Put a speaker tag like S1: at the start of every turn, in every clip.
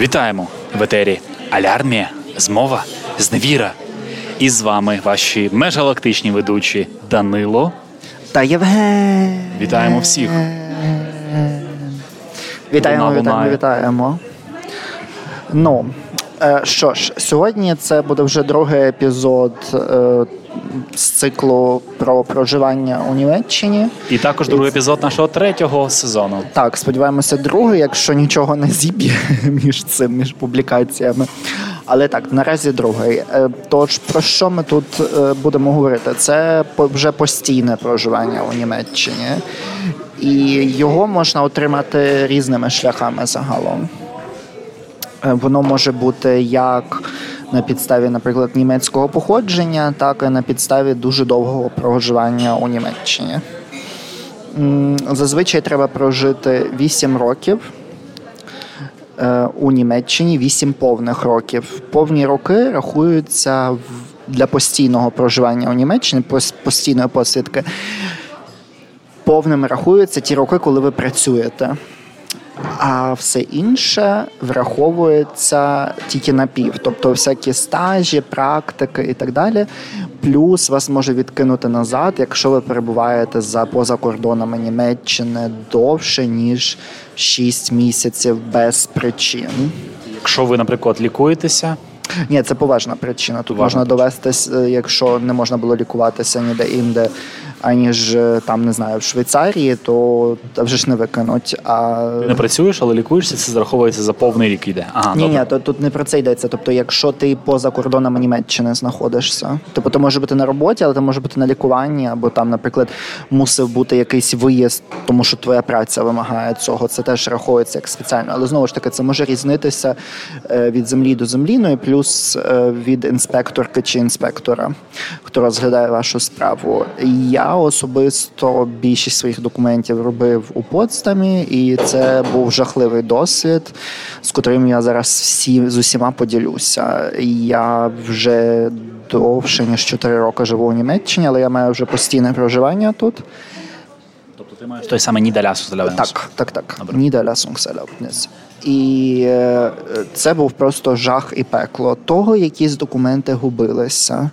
S1: Вітаємо в етері Алярмія, змова, зневіра. І з вами ваші межгалактичні ведучі Данило.
S2: Та Євген.
S1: Вітаємо всіх.
S2: Вітаємо, вітаємо, вітаємо. Ну, що ж, сьогодні це буде вже другий епізод е, з циклу про проживання у Німеччині.
S1: І також другий епізод нашого третього сезону.
S2: Так, сподіваємося, другий, якщо нічого не зіб'є між цим, між публікаціями. Але так, наразі другий. Е, Тож про що ми тут е, будемо говорити? Це вже постійне проживання у Німеччині, і його можна отримати різними шляхами загалом. Е, Воно може бути як на підставі, наприклад, німецького походження, так і на підставі дуже довгого проживання у Німеччині. Зазвичай треба прожити 8 років е, у Німеччині, 8 повних років. Повні роки рахуються для постійного проживання у Німеччині, постійної посвідки. Повними рахуються ті роки, коли ви працюєте. А все інше враховується тільки на пів, тобто всякі стажі, практики і так далі. Плюс вас може відкинути назад, якщо ви перебуваєте за поза кордонами Німеччини довше ніж 6 місяців без причин.
S1: Якщо ви, наприклад, лікуєтеся,
S2: Ні, це поважна причина. Тут
S1: Поважна
S2: можна довестись, е, якщо не можна було лікуватися ніде інде, аніж е, там не знаю, в Швейцарії, то вже ж не викинуть. А
S1: ти не працюєш, але лікуєшся, це зараховується за повний рік йде. Ага,
S2: Ні,
S1: добре.
S2: ні, то тут не про це йдеться. Тобто, якщо ти поза кордонами Німеччини знаходишся, типу, ти може бути на роботі, але ти може бути на лікуванні, або там, наприклад, мусив бути якийсь виїзд, тому що твоя праця вимагає цього. Це теж рахується як спеціально. Але знову ж таки, це може різнитися е, від землі до землі, ну і плюс е, від інспекторки чи інспектора, хто розглядає вашу справу. Я особисто більшість своїх документів робив у Потсдамі, і це був жахливий досвід, з котрим я зараз всі з усіма поділюся. Я вже довше ніж 4 роки живу у Німеччині, але я маю вже постійне проживання тут.
S1: Тобто ти маєш той самий Нідалясус
S2: Так, так, так. Niederlassungserlaubnis. І е, це був просто жах і пекло. Того якісь документи губилися,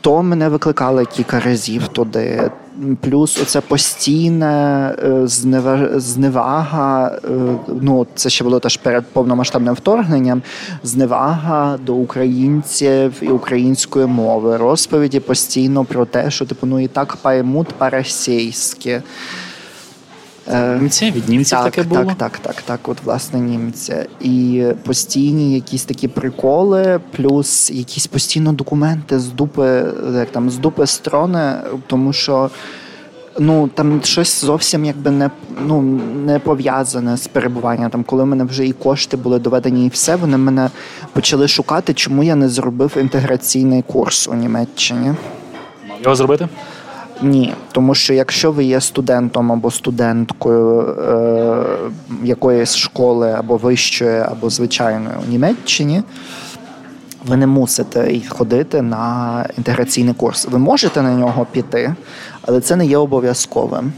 S2: то мене викликали кілька разів туди. Плюс оце постійне е, знева- зневага. е, Ну, це ще було теж перед повномасштабним вторгненням. Зневага до українців і української мови. Розповіді постійно про те, що типу, ну і так паймут по-російськи. Е,
S1: Німці від німців
S2: так,
S1: таке було.
S2: Так, так, так, так, от власне німці. І постійні якісь такі приколи, плюс якісь постійно документи з дупи, як там, з дупи сторони, тому що. Ну там щось зовсім якби не ну не пов'язане з перебуванням. Там, коли в мене вже і кошти були доведені, і все, вони мене почали шукати, чому я не зробив інтеграційний курс у Німеччині.
S1: Його зробити?
S2: Ні, тому що якщо ви є студентом або студенткою е, якоїсь школи або вищої, або звичайної у Німеччині, ви не мусите ходити на інтеграційний курс. Ви можете на нього піти, але це не є обов'язковим.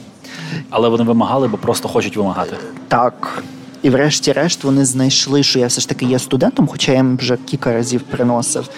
S1: Але вони вимагали, бо просто хочуть вимагати.
S2: Так. І врешті-решт вони знайшли, що я все ж таки є студентом, хоча я їм вже кілька разів приносив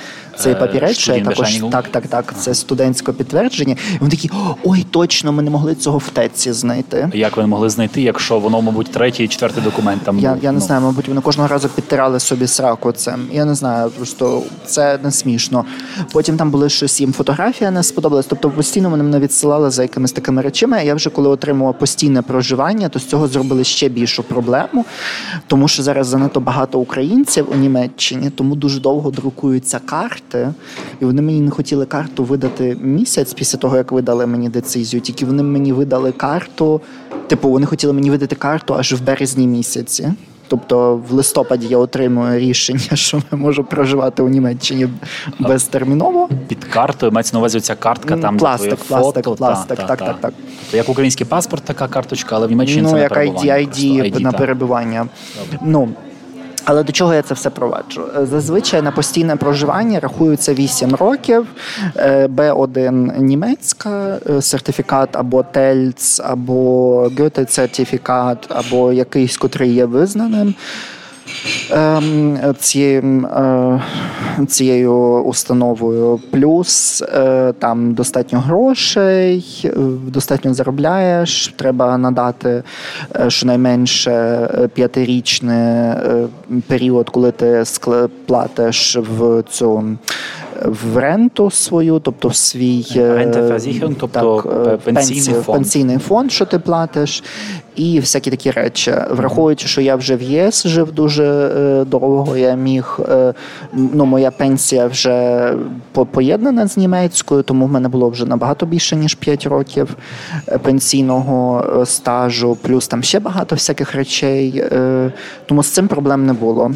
S2: цей
S1: Е,
S2: папірець, що я також так, так, так, це студентське підтвердження. І вони такі, ой, точно, ми не могли цього в ТЕЦі знайти.
S1: Як вони могли знайти, якщо воно, мабуть, третій четвертий документ там
S2: Я, я не
S1: Ну,
S2: знаю, мабуть, вони кожного разу підтирали собі сраку цим. Я не знаю, просто це не смішно. Потім там були щось їм фотографія не сподобалась. Тобто постійно вони мене відсилали за якимись такими речами. А я вже коли отримував постійне проживання, то з цього зробили ще більшу проблему, тому що зараз занадто багато українців у Німеччині, тому дуже довго друкуються карти, і вони мені не хотіли карту видати місяць після того, як видали мені децизію. Тільки вони мені видали карту. Типу, вони хотіли мені видати карту аж в березні місяці. Тобто в листопаді я отримую рішення, що я можу проживати у Німеччині безтерміново.
S1: Під картою мається на увазі ця картка, там де
S2: пластик,
S1: твоє
S2: пластик,
S1: фото.
S2: пластик,
S1: та,
S2: так,
S1: та,
S2: так,
S1: та.
S2: так.
S1: Тобто як український паспорт, така карточка, але в Німеччині
S2: ну,
S1: це
S2: як ID,
S1: перебування.
S2: ID.
S1: ID,
S2: на перебування. Ну, але до чого я це все проваджу? Е, Зазвичай на постійне проживання рахується 8 років, е, Б1 німецька, е, сертифікат або Тельц, або Goethe-сертифікат, або якийсь, котрий є визнаним. Ем, цією, е, цією установою. Плюс е, там достатньо грошей, е, достатньо заробляєш. Треба надати щонайменше п'ятирічний період, коли ти платиш в цю. В ренту свою, тобто в свій е,
S1: Renteversicherung, тобто,
S2: е,
S1: е, пенсійний фонд.
S2: пенсійний фонд, що ти платиш, і всякі такі речі. Враховуючи, що я вже в ЄС жив дуже е, довго, я міг. е, ну, моя пенсія вже поєднана з німецькою, тому в мене було вже набагато більше ніж 5 років е, пенсійного е, стажу, плюс там ще багато всяких речей. е, Тому з цим проблем не було.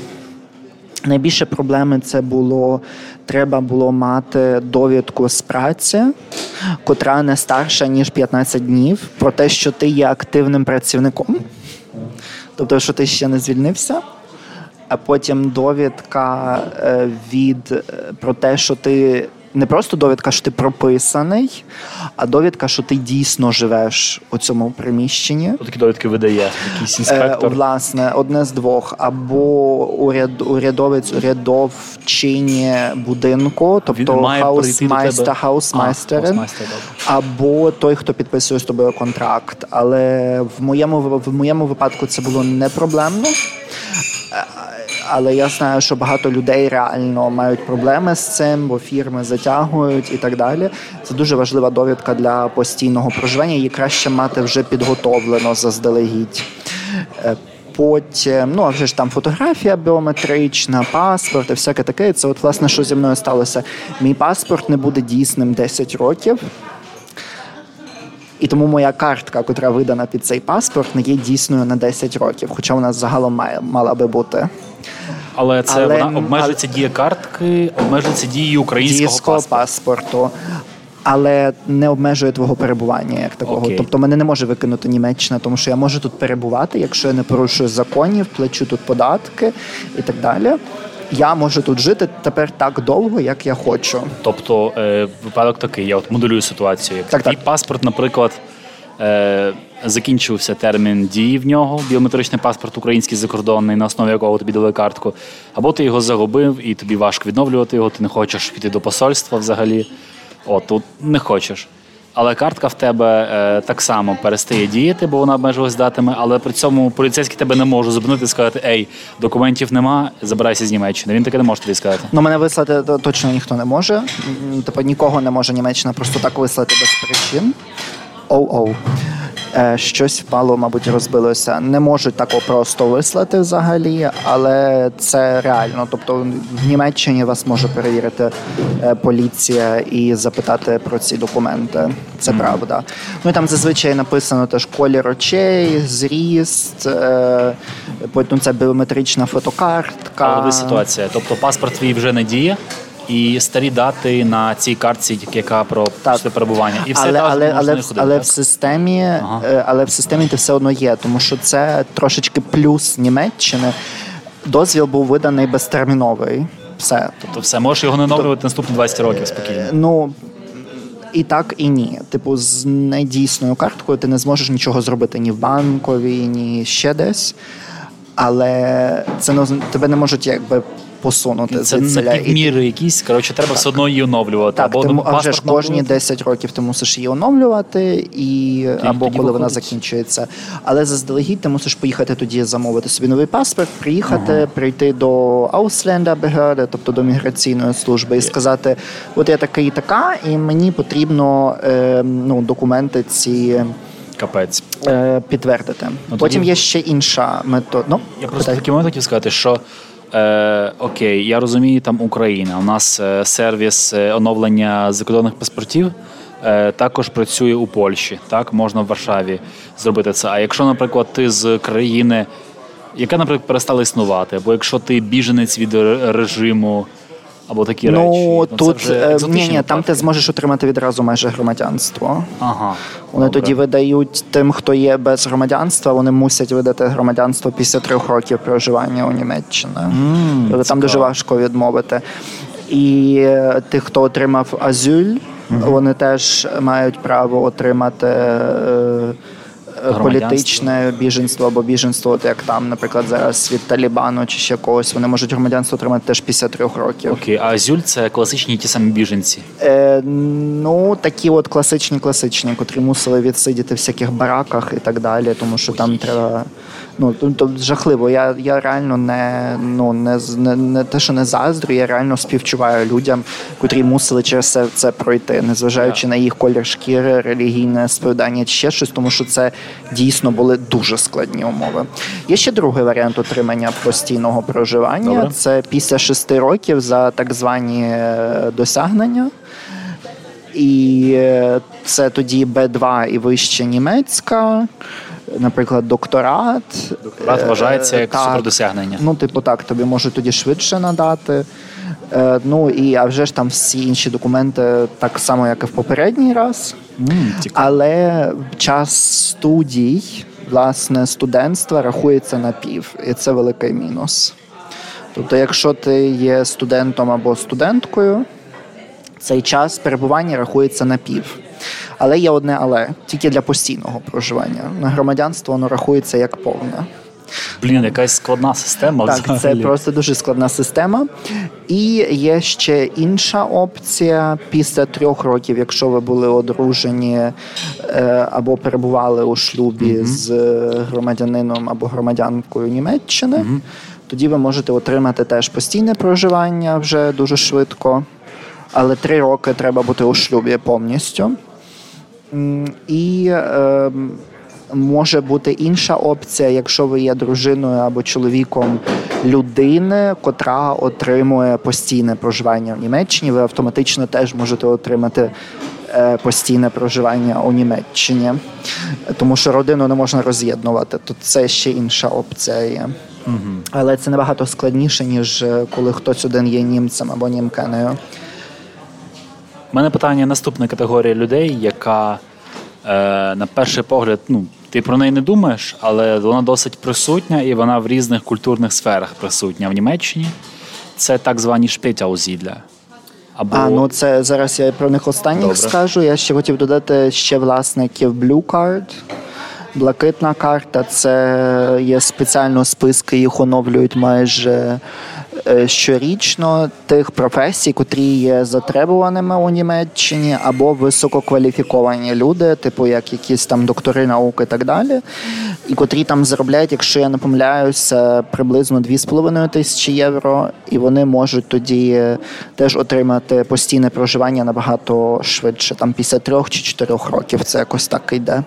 S2: Найбільше проблеми це було треба було мати довідку з праці, котра не старша ніж 15 днів, про те, що ти є активним працівником, тобто, що ти ще не звільнився. А потім довідка е, від е, про те, що ти не просто довідка, що ти прописаний, а довідка, що ти дійсно живеш у цьому приміщенні.
S1: Такі довідки видає? Якийсь
S2: Е, власне, одне з двох. Або уряд, урядовець, урядовчині будинку, тобто Hausmeister, Hausmeisterin,
S1: Hausmeister,
S2: або той, хто підписує з тобою контракт. Але в моєму в моєму випадку це було не проблемно. Але я знаю, що багато людей реально мають проблеми з цим, бо фірми затягують і так далі. Це дуже важлива довідка для постійного проживання. Її краще мати вже підготовлено заздалегідь. Е, Потім, ну а вже ж там фотографія біометрична, паспорт і всяке таке. Це от власне, що зі мною сталося. Мій паспорт не буде дійсним 10 років. І тому моя картка, яка видана під цей паспорт, не є дійсною на 10 років, хоча вона загалом має, мала би бути.
S1: Але це
S2: але-
S1: вона обмежується дія картки, обмежується дією українського
S2: Дійського
S1: паспорту.
S2: паспорту. Але не обмежує твого перебування як такого.
S1: Окей.
S2: Тобто мене не може викинути Німеччина, тому що я можу тут перебувати, якщо я не порушую законів, плачу тут податки і так далі. Я можу тут жити тепер так довго, як я хочу.
S1: Тобто е, випадок такий, я от моделюю ситуацію. Як
S2: Так,
S1: твій
S2: так.
S1: паспорт, наприклад, е, закінчився термін дії в нього, біометричний паспорт український закордонний, на основі якого тобі дали картку, або ти його загубив і тобі важко відновлювати його, ти не хочеш піти до посольства взагалі. От тут не хочеш. Але картка в тебе е, так само перестає діяти, бо вона обмежилась датами, але при цьому поліцейський тебе не може зупинити і сказати: Ей, документів нема, забирайся з Німеччини. Він таке не може тобі сказати.
S2: Ну, мене вислати точно ніхто не може. Типу нікого не може Німеччина просто так вислати без причин. Оу-оу. Е, Щось впало, мабуть, розбилося. Не можуть тако просто вислати взагалі, але це реально. Тобто в Німеччині вас може перевірити е, поліція і запитати про ці документи. Це правда. Ну і там зазвичай написано теж колір очей, зріст, е, потім це біометрична фотокартка.
S1: Але ситуація. Тобто паспорт твій вже не діє, і старі дати на цій картці, яка про після перебування. І все
S2: але,
S1: так
S2: але, але,
S1: ходити,
S2: але
S1: так?
S2: в системі,
S1: Ага.
S2: е, але в системі ти все одно є, тому що це трошечки плюс Німеччини. Дозвіл був виданий безтерміновий. Все.
S1: Тобто все, можеш його не оновлювати наступні 20 років спокійно.
S2: Ну і так, і ні. Типу, з недійсною карткою ти не зможеш нічого зробити ні в банковій, ні ще десь. Але це не тебе не можуть якби посунути
S1: Це
S2: І
S1: півміри якісь, коротше, треба все одно її оновлювати.
S2: Так,
S1: або
S2: ти, а вже ж кожні 10 років ти мусиш її оновлювати, і або
S1: тоді
S2: коли вона закінчується. Але заздалегідь ти мусиш поїхати тоді замовити собі новий паспорт, приїхати, прийти до Ausländerbehörde, тобто до міграційної служби, і сказати: от я такий і така, і мені потрібно е, ну, документи ці.
S1: Капець.
S2: е, Підтвердити.
S1: Ну,
S2: Потім
S1: тоді-
S2: є ще інша метода. Ну,
S1: Я просто такий момент хотів сказати, що е, окей, я розумію, там Україна. У нас е, сервіс е, оновлення закордонних паспортів. Також працює у Польщі, так можна в Варшаві зробити це. А якщо, наприклад, ти з країни, яка, наприклад, перестала існувати, або якщо ти біженець від режиму, або такі речі,
S2: Ну,
S1: це
S2: тут
S1: вже
S2: е, ні, ні, там ти зможеш отримати відразу майже громадянство.
S1: Ага,
S2: Вони
S1: добре.
S2: тоді видають тим, хто є без громадянства, вони мусять видати громадянство після трьох років проживання у Німеччині. тобто там дуже важко відмовити. І е, тих, хто отримав азюль, вони теж мають право отримати. е, політичне біженство або біженство, от як там, наприклад, зараз від Талібану чи ще когось, вони можуть громадянство отримати теж після трьох років.
S1: Окей, а Азюль це класичні ті самі біженці.
S2: Е, Ну, такі от класичні, класичні, котрі мусили відсидіти в всяких бараках і так далі, тому що там треба. Ну то жахливо. Я я реально не ну не не, не те, що не заздрю, я реально співчуваю людям, котрі мусили через це це пройти, незважаючи yeah. на їх колір шкіри, релігійне сповідання чи ще щось, тому що це дійсно були дуже складні умови. Є ще другий варіант отримання постійного проживання. Добре. Це після шести років за так звані е, досягнення. І е, це тоді Б2 і вища німецька наприклад, докторат.
S1: Докторат е, вважається як так, супердосягнення.
S2: Ну, типу, так, тобі можуть тоді швидше надати. Е, ну і а вже ж там всі інші документи так само, як і в попередній раз. Mm, Але час студій, власне, студентства рахується на пів, і це великий мінус. Тобто, якщо ти є студентом або студенткою, цей час перебування рахується на пів. Але є одне, але тільки для постійного проживання. На громадянство воно рахується як повне.
S1: Блін, якась складна система.
S2: Так, взагалі. це просто дуже складна система. І є ще інша опція після трьох років, якщо ви були одружені е, або перебували у шлюбі mm-hmm. з громадянином або громадянкою Німеччини, mm-hmm. тоді ви можете отримати теж постійне проживання вже дуже швидко. Але три роки треба бути у шлюбі повністю. І е, може бути інша опція, якщо ви є дружиною або чоловіком людини, котра отримує постійне проживання в Німеччині. Ви автоматично теж можете отримати е, постійне проживання у Німеччині, тому що родину не можна роз'єднувати. Тут це ще інша опція є. Угу. Але це набагато складніше, ніж е, коли хтось один є німцем або німкенею.
S1: У мене питання наступна категорія людей, яка е, на перший погляд, ну, ти про неї не думаєш, але вона досить присутня і вона в різних культурних сферах присутня в Німеччині. Це так звані шпитяузідля.
S2: Або... А, ну це зараз я про них останніх Добре. скажу. Я ще хотів додати ще власників Blue Card. Блакитна карта це є спеціально списки, їх оновлюють майже щорічно тих професій, котрі є затребуваними у Німеччині, або висококваліфіковані люди, типу як якісь там доктори науки і так далі, і котрі там заробляють, якщо я не помиляюся, приблизно 2,5 тисячі євро, і вони можуть тоді теж отримати постійне проживання набагато швидше, там після трьох чи чотирьох років. Це якось так йде.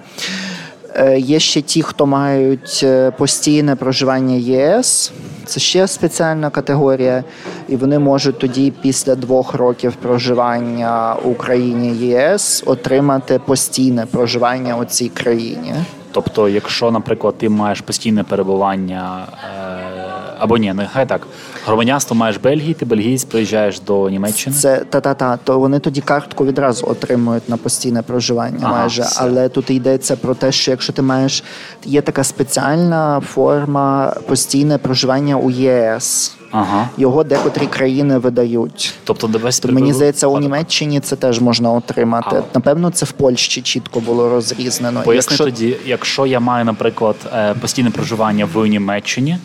S2: Е, є ще ті, хто мають е, постійне проживання ЄС. Це ще спеціальна категорія, і вони можуть тоді, після двох років проживання в Україні ЄС, отримати постійне проживання у цій країні.
S1: Тобто, якщо, наприклад, ти маєш постійне перебування е, або ні, нехай так. Громадянство маєш Бельгії, ти бельгійць приїжджаєш до Німеччини.
S2: Це та-та-та, то вони тоді картку відразу отримують на постійне проживання ага, майже. Все. Але тут йдеться про те, що якщо ти маєш є така спеціальна форма постійне проживання у ЄС. Ага. Його декотрі країни видають.
S1: Тобто,
S2: тобто мені здається, у Німеччині це теж можна отримати. Ага. Напевно, це в Польщі чітко було розрізнено.
S1: Поясни якщо... тоді, якщо я маю, наприклад, е, постійне проживання в Німеччині.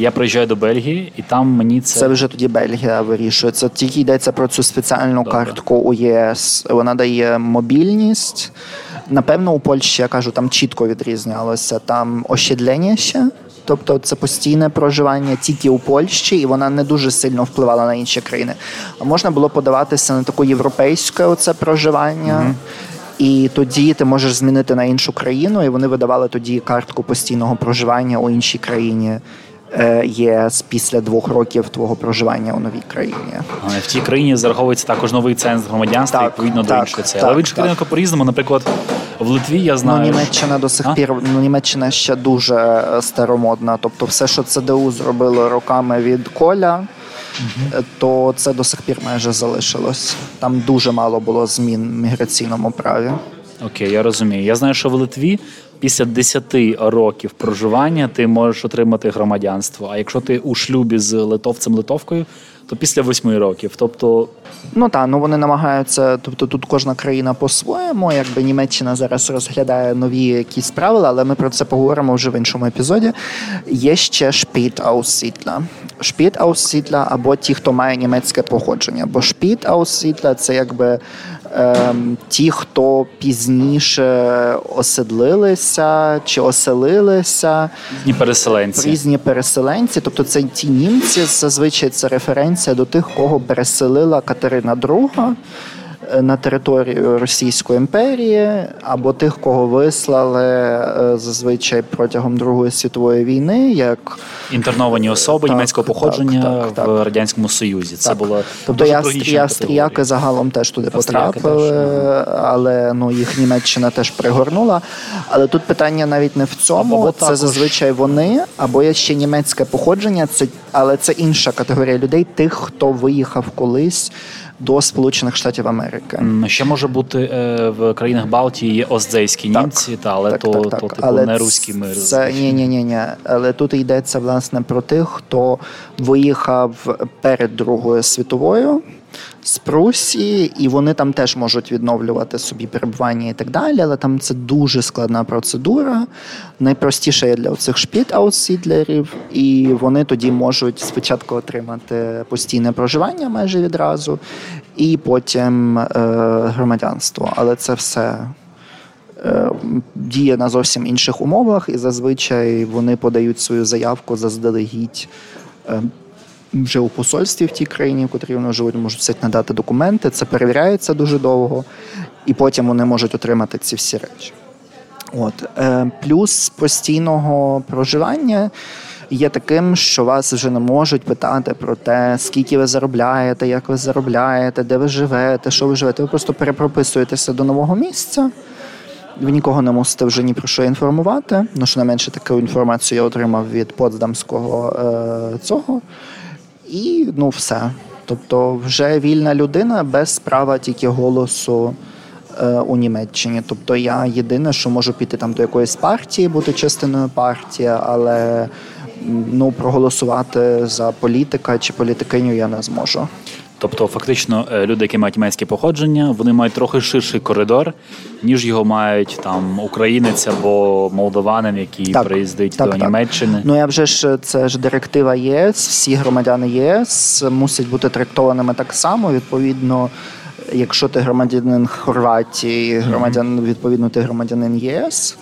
S1: Я приїжджаю до Бельгії, і там мені це
S2: Це вже тоді Бельгія вирішує. Це тільки йдеться про цю спеціальну Добре. картку у ЄС. Вона дає мобільність. Напевно, у Польщі я кажу, там чітко відрізнялося. Там ощедлення ще. Тобто це постійне проживання тільки у Польщі, і вона не дуже сильно впливала на інші країни. А можна було подаватися на таку європейське оце проживання. mm І тоді ти можеш змінити на іншу країну, і вони видавали тоді картку постійного проживання у іншій країні. Е, ЄС після двох років твого проживання у новій країні.
S1: Але в тій країні зараховується також новий центр громадянства так, відповідно так, до іншої це. Але в інших країнах по-різному, наприклад, в Литві я знаю.
S2: Ну, Німеччина до сих а? пір ну, Німеччина ще дуже е, старомодна. Тобто, все, що ЦДУ зробило роками від коля. uh То це до сих пір майже залишилось. Там дуже мало було змін в міграційному праві.
S1: Окей, я розумію. Я знаю, що в Литві після 10 років проживання ти можеш отримати громадянство. А якщо ти у шлюбі з литовцем литовкою, то після 8 років. Тобто
S2: Ну так, ну вони намагаються, тобто тут кожна країна по-своєму, якби Німеччина зараз розглядає нові якісь правила, але ми про це поговоримо вже в іншому епізоді. Є ще шпіт-аусітла. Шпіт-аусітла або ті, хто має німецьке походження. Бо шпіт-аусітла це якби ті, хто пізніше оседлилися чи оселилися.
S1: Різні переселенці.
S2: Різні переселенці, тобто це ті німці, зазвичай це референція до тих, кого переселила Катерина II на територію Російської імперії, або тих, кого вислали е, зазвичай протягом Другої світової війни, як
S1: інтерновані особи
S2: так,
S1: німецького походження
S2: так, так,
S1: в радянському союзі. Це було
S2: тобто я австріяки загалом теж туди
S1: Австріяки
S2: потрапили,
S1: теж,
S2: але ну їх Німеччина теж пригорнула. Але тут питання навіть не в цьому.
S1: Або
S2: це
S1: також-
S2: зазвичай вони, або є ще німецьке походження. Це але це інша категорія людей, тих, хто виїхав колись до Сполучених Штатів Америки.
S1: Ще може бути е, в країнах Балтії є оздейські
S2: Так.
S1: німці, та але
S2: Так,
S1: то,
S2: так, так.
S1: то типу
S2: Але
S1: не руські мир.
S2: Це ні, ні, ні, ні. Але тут йдеться власне про тих, хто виїхав перед Другою світовою з Прусії, і вони там теж можуть відновлювати собі перебування і так далі. Але там це дуже складна процедура. Найпростіше є для цих шпіт-аутсідлерів, і вони тоді можуть спочатку отримати постійне проживання майже відразу, і потім е, громадянство. Але це все е, діє на зовсім інших умовах, і зазвичай вони подають свою заявку заздалегідь. Вже у посольстві в тій країні, в котрій вони живуть, можуть все надати документи. Це перевіряється дуже довго, і потім вони можуть отримати ці всі речі. От е, плюс постійного проживання є таким, що вас вже не можуть питати про те, скільки ви заробляєте, як ви заробляєте, де ви живете, що ви живете. Ви просто перепрописуєтеся до нового місця. Ви нікого не мусите вже ні про що інформувати. Ну, щонайменше таку інформацію я отримав від Потсдамського е, цього. І ну все. Тобто, вже вільна людина без права тільки голосу е, у Німеччині. Тобто я єдине, що можу піти там до якоїсь партії, бути частиною партії, але ну, проголосувати за політика чи політикиню я не зможу.
S1: Тобто, фактично, е, люди, які мають німецьке походження, вони мають трохи ширший коридор, ніж його мають там українець або молдаванин, який
S2: Так,
S1: приїздить
S2: так,
S1: до
S2: так.
S1: Німеччини.
S2: Ну я вже ж це ж директива ЄС. Всі громадяни ЄС мусять бути трактованими так само. Відповідно, якщо ти громадянин Хорватії, громадян, відповідно, ти громадянин ЄС.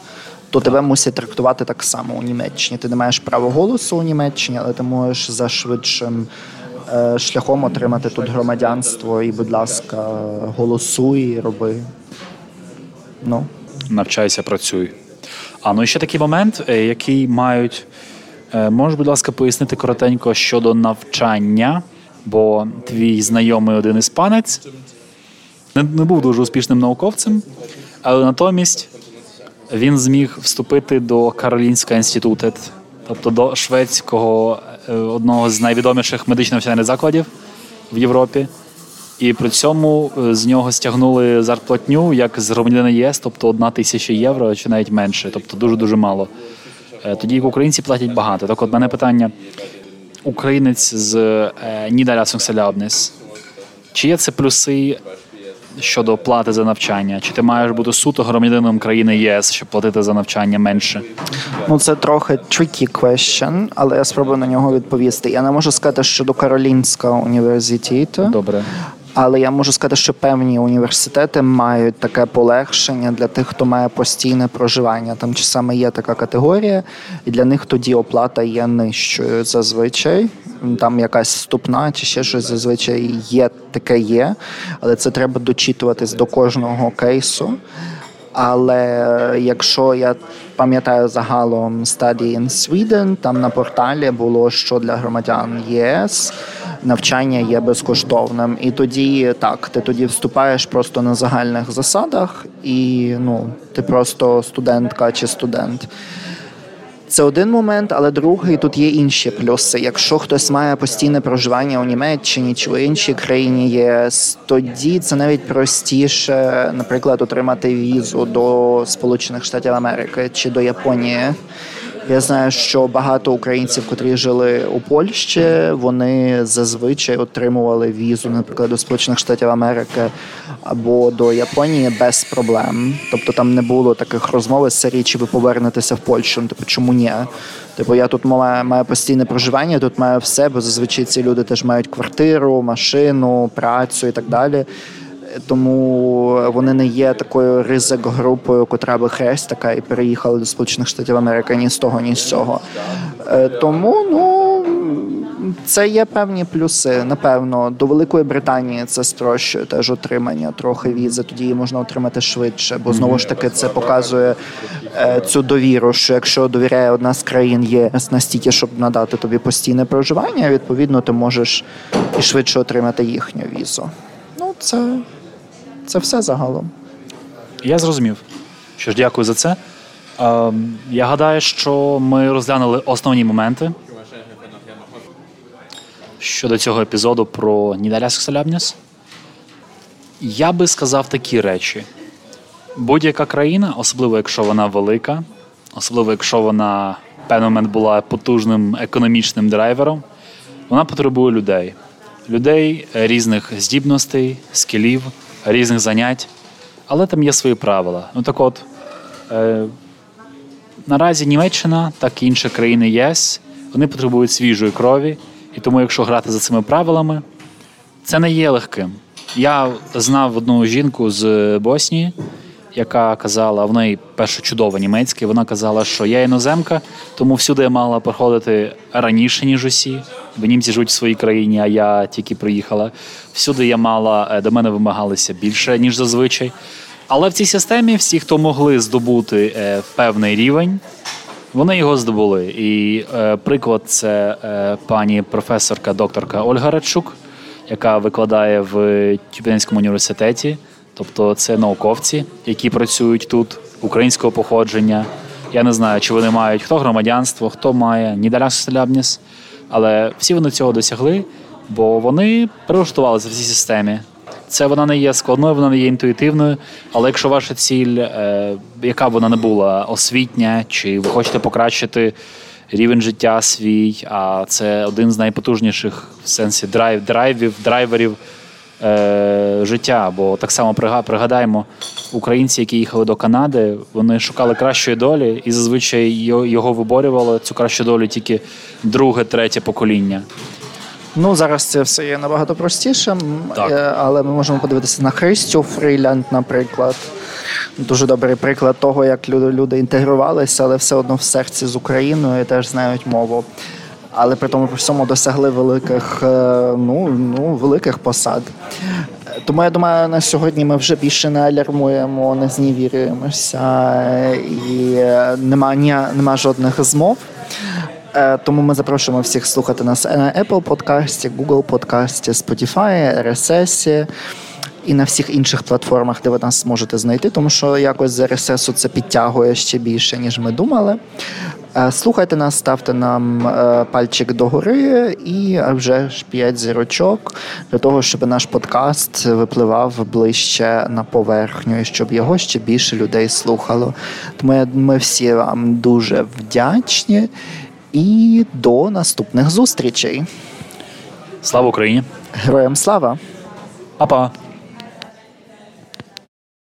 S2: То тебе мусять трактувати так само у Німеччині. Ти не маєш права голосу у Німеччині, але ти можеш за швидшим шляхом отримати тут громадянство. І, будь ласка, голосуй, роби. Ну.
S1: Навчайся, працюй. А ну і ще такий момент, е, який мають. е, Можеш, будь ласка, пояснити коротенько щодо навчання, бо твій знайомий один іспанець не, не був дуже успішним науковцем, але натомість він зміг вступити до Каролінського інституту, тобто до шведського е, одного з найвідоміших медично-навчальних закладів в Європі. І при цьому е, з нього стягнули зарплатню як з громадянина ЄС, тобто одна тисяча євро чи навіть менше, тобто дуже дуже мало. Е, Тоді як українці платять багато. Так, от мене питання: українець з е, Нідерлясунгселябнес, чи є це плюси щодо плати за навчання? Чи ти маєш бути суто громадянином країни ЄС, щоб платити за навчання менше?
S2: Ну, це трохи tricky question, але я спробую на нього відповісти. Я не можу сказати, щодо Каролінського університету,
S1: Добре.
S2: Але я можу сказати, що певні університети мають таке полегшення для тих, хто має постійне проживання. Там чи саме є така категорія, і для них тоді оплата є нижчою зазвичай. Там якась вступна чи ще щось зазвичай є, таке є, але це треба дочитуватись до кожного кейсу. Але якщо я пам'ятаю загалом Study in Sweden, там на порталі було, що для громадян ЄС навчання є безкоштовним. І тоді так, ти тоді вступаєш просто на загальних засадах, і ну, ти просто студентка чи студент. Це один момент, але другий тут є інші плюси. Якщо хтось має постійне проживання у Німеччині чи в іншій країні ЄС, тоді це навіть простіше, наприклад, отримати візу до Сполучених Штатів Америки чи до Японії. Я знаю, що багато українців, котрі жили у Польщі, вони зазвичай отримували візу, наприклад, до Сполучених Штатів Америки або до Японії без проблем. Тобто там не було таких розмов серії, чи ви повернетеся в Польщу. Типу, чому ні? Типу, я тут маю, маю постійне проживання, тут маю все, бо зазвичай ці люди теж мають квартиру, машину, працю і так далі тому вони не є такою ризик групою, котра би хрест така і переїхали до Сполучених Штатів Америки ні з того, ні з цього. Е, тому ну. Це є певні плюси. Напевно, до Великої Британії це спрощує теж отримання трохи візи. Тоді її можна отримати швидше, бо знову ж таки це показує е, цю довіру. Що якщо довіряє одна з країн ЄС настільки, щоб надати тобі постійне проживання, відповідно ти можеш і швидше отримати їхню візу. Ну це це все загалом.
S1: Я зрозумів. Що ж, дякую за це. Ем, я гадаю, що ми розглянули основні моменти щодо цього епізоду про Нідеряск Я би сказав такі речі: будь-яка країна, особливо якщо вона велика, особливо якщо вона певний момент була потужним економічним драйвером, вона потребує людей. Людей різних здібностей, скілів різних занять, але там є свої правила. Ну так от е, наразі Німеччина, так і інші країни ЄС, вони потребують свіжої крові, і тому, якщо грати за цими правилами, це не є легким. Я знав одну жінку з Боснії, яка казала, в неї перше чудове німецьке, вона казала, що я іноземка, тому всюди я мала проходити раніше, ніж усі, бо німці живуть в своїй країні, а я тільки приїхала. Всюди я мала, е, до мене вимагалися більше, ніж зазвичай. Але в цій системі всі, хто могли здобути е, певний рівень, вони його здобули. І е, приклад це е, пані професорка, докторка Ольга Радчук, яка викладає в Тюбінському університеті. Тобто це науковці, які працюють тут, українського походження. Я не знаю, чи вони мають хто громадянство, хто має нідалясселябніс, але всі вони цього досягли, бо вони прилаштувалися в цій системі. Це вона не є складною, вона не є інтуїтивною. Але якщо ваша ціль, е, яка б вона не була, освітня, чи ви хочете покращити рівень життя свій, а це один з найпотужніших в сенсі драйв, драйвів, драйверів е, життя. Бо так само пригадаємо, українці, які їхали до Канади, вони шукали кращої долі, і зазвичай його виборювало цю кращу долю тільки друге, третє покоління.
S2: Ну, зараз це все є набагато простіше,
S1: так.
S2: Е, але ми можемо подивитися на Христю Фрілянд, наприклад. Дуже добрий приклад того, як люди люди інтегрувалися, але все одно в серці з Україною і теж знають мову але при тому при всьому досягли великих е, ну, ну, великих посад. Тому я думаю, на сьогодні ми вже більше не алярмуємо, не знівірюємося і нема, нема жодних змов. Е, тому ми запрошуємо всіх слухати нас на Apple подкасті, Google подкасті, Spotify, RSS і на всіх інших платформах, де ви нас можете знайти, тому що якось з RSS це підтягує ще більше, ніж ми думали. Е, слухайте нас, ставте нам е, пальчик догори і вже ж п'ять зірочок для того, щоб наш подкаст випливав ближче на поверхню і щоб його ще більше людей слухало. Тому ми всі вам дуже вдячні і до наступних зустрічей.
S1: Слава Україні!
S2: Героям слава!
S1: Па-па!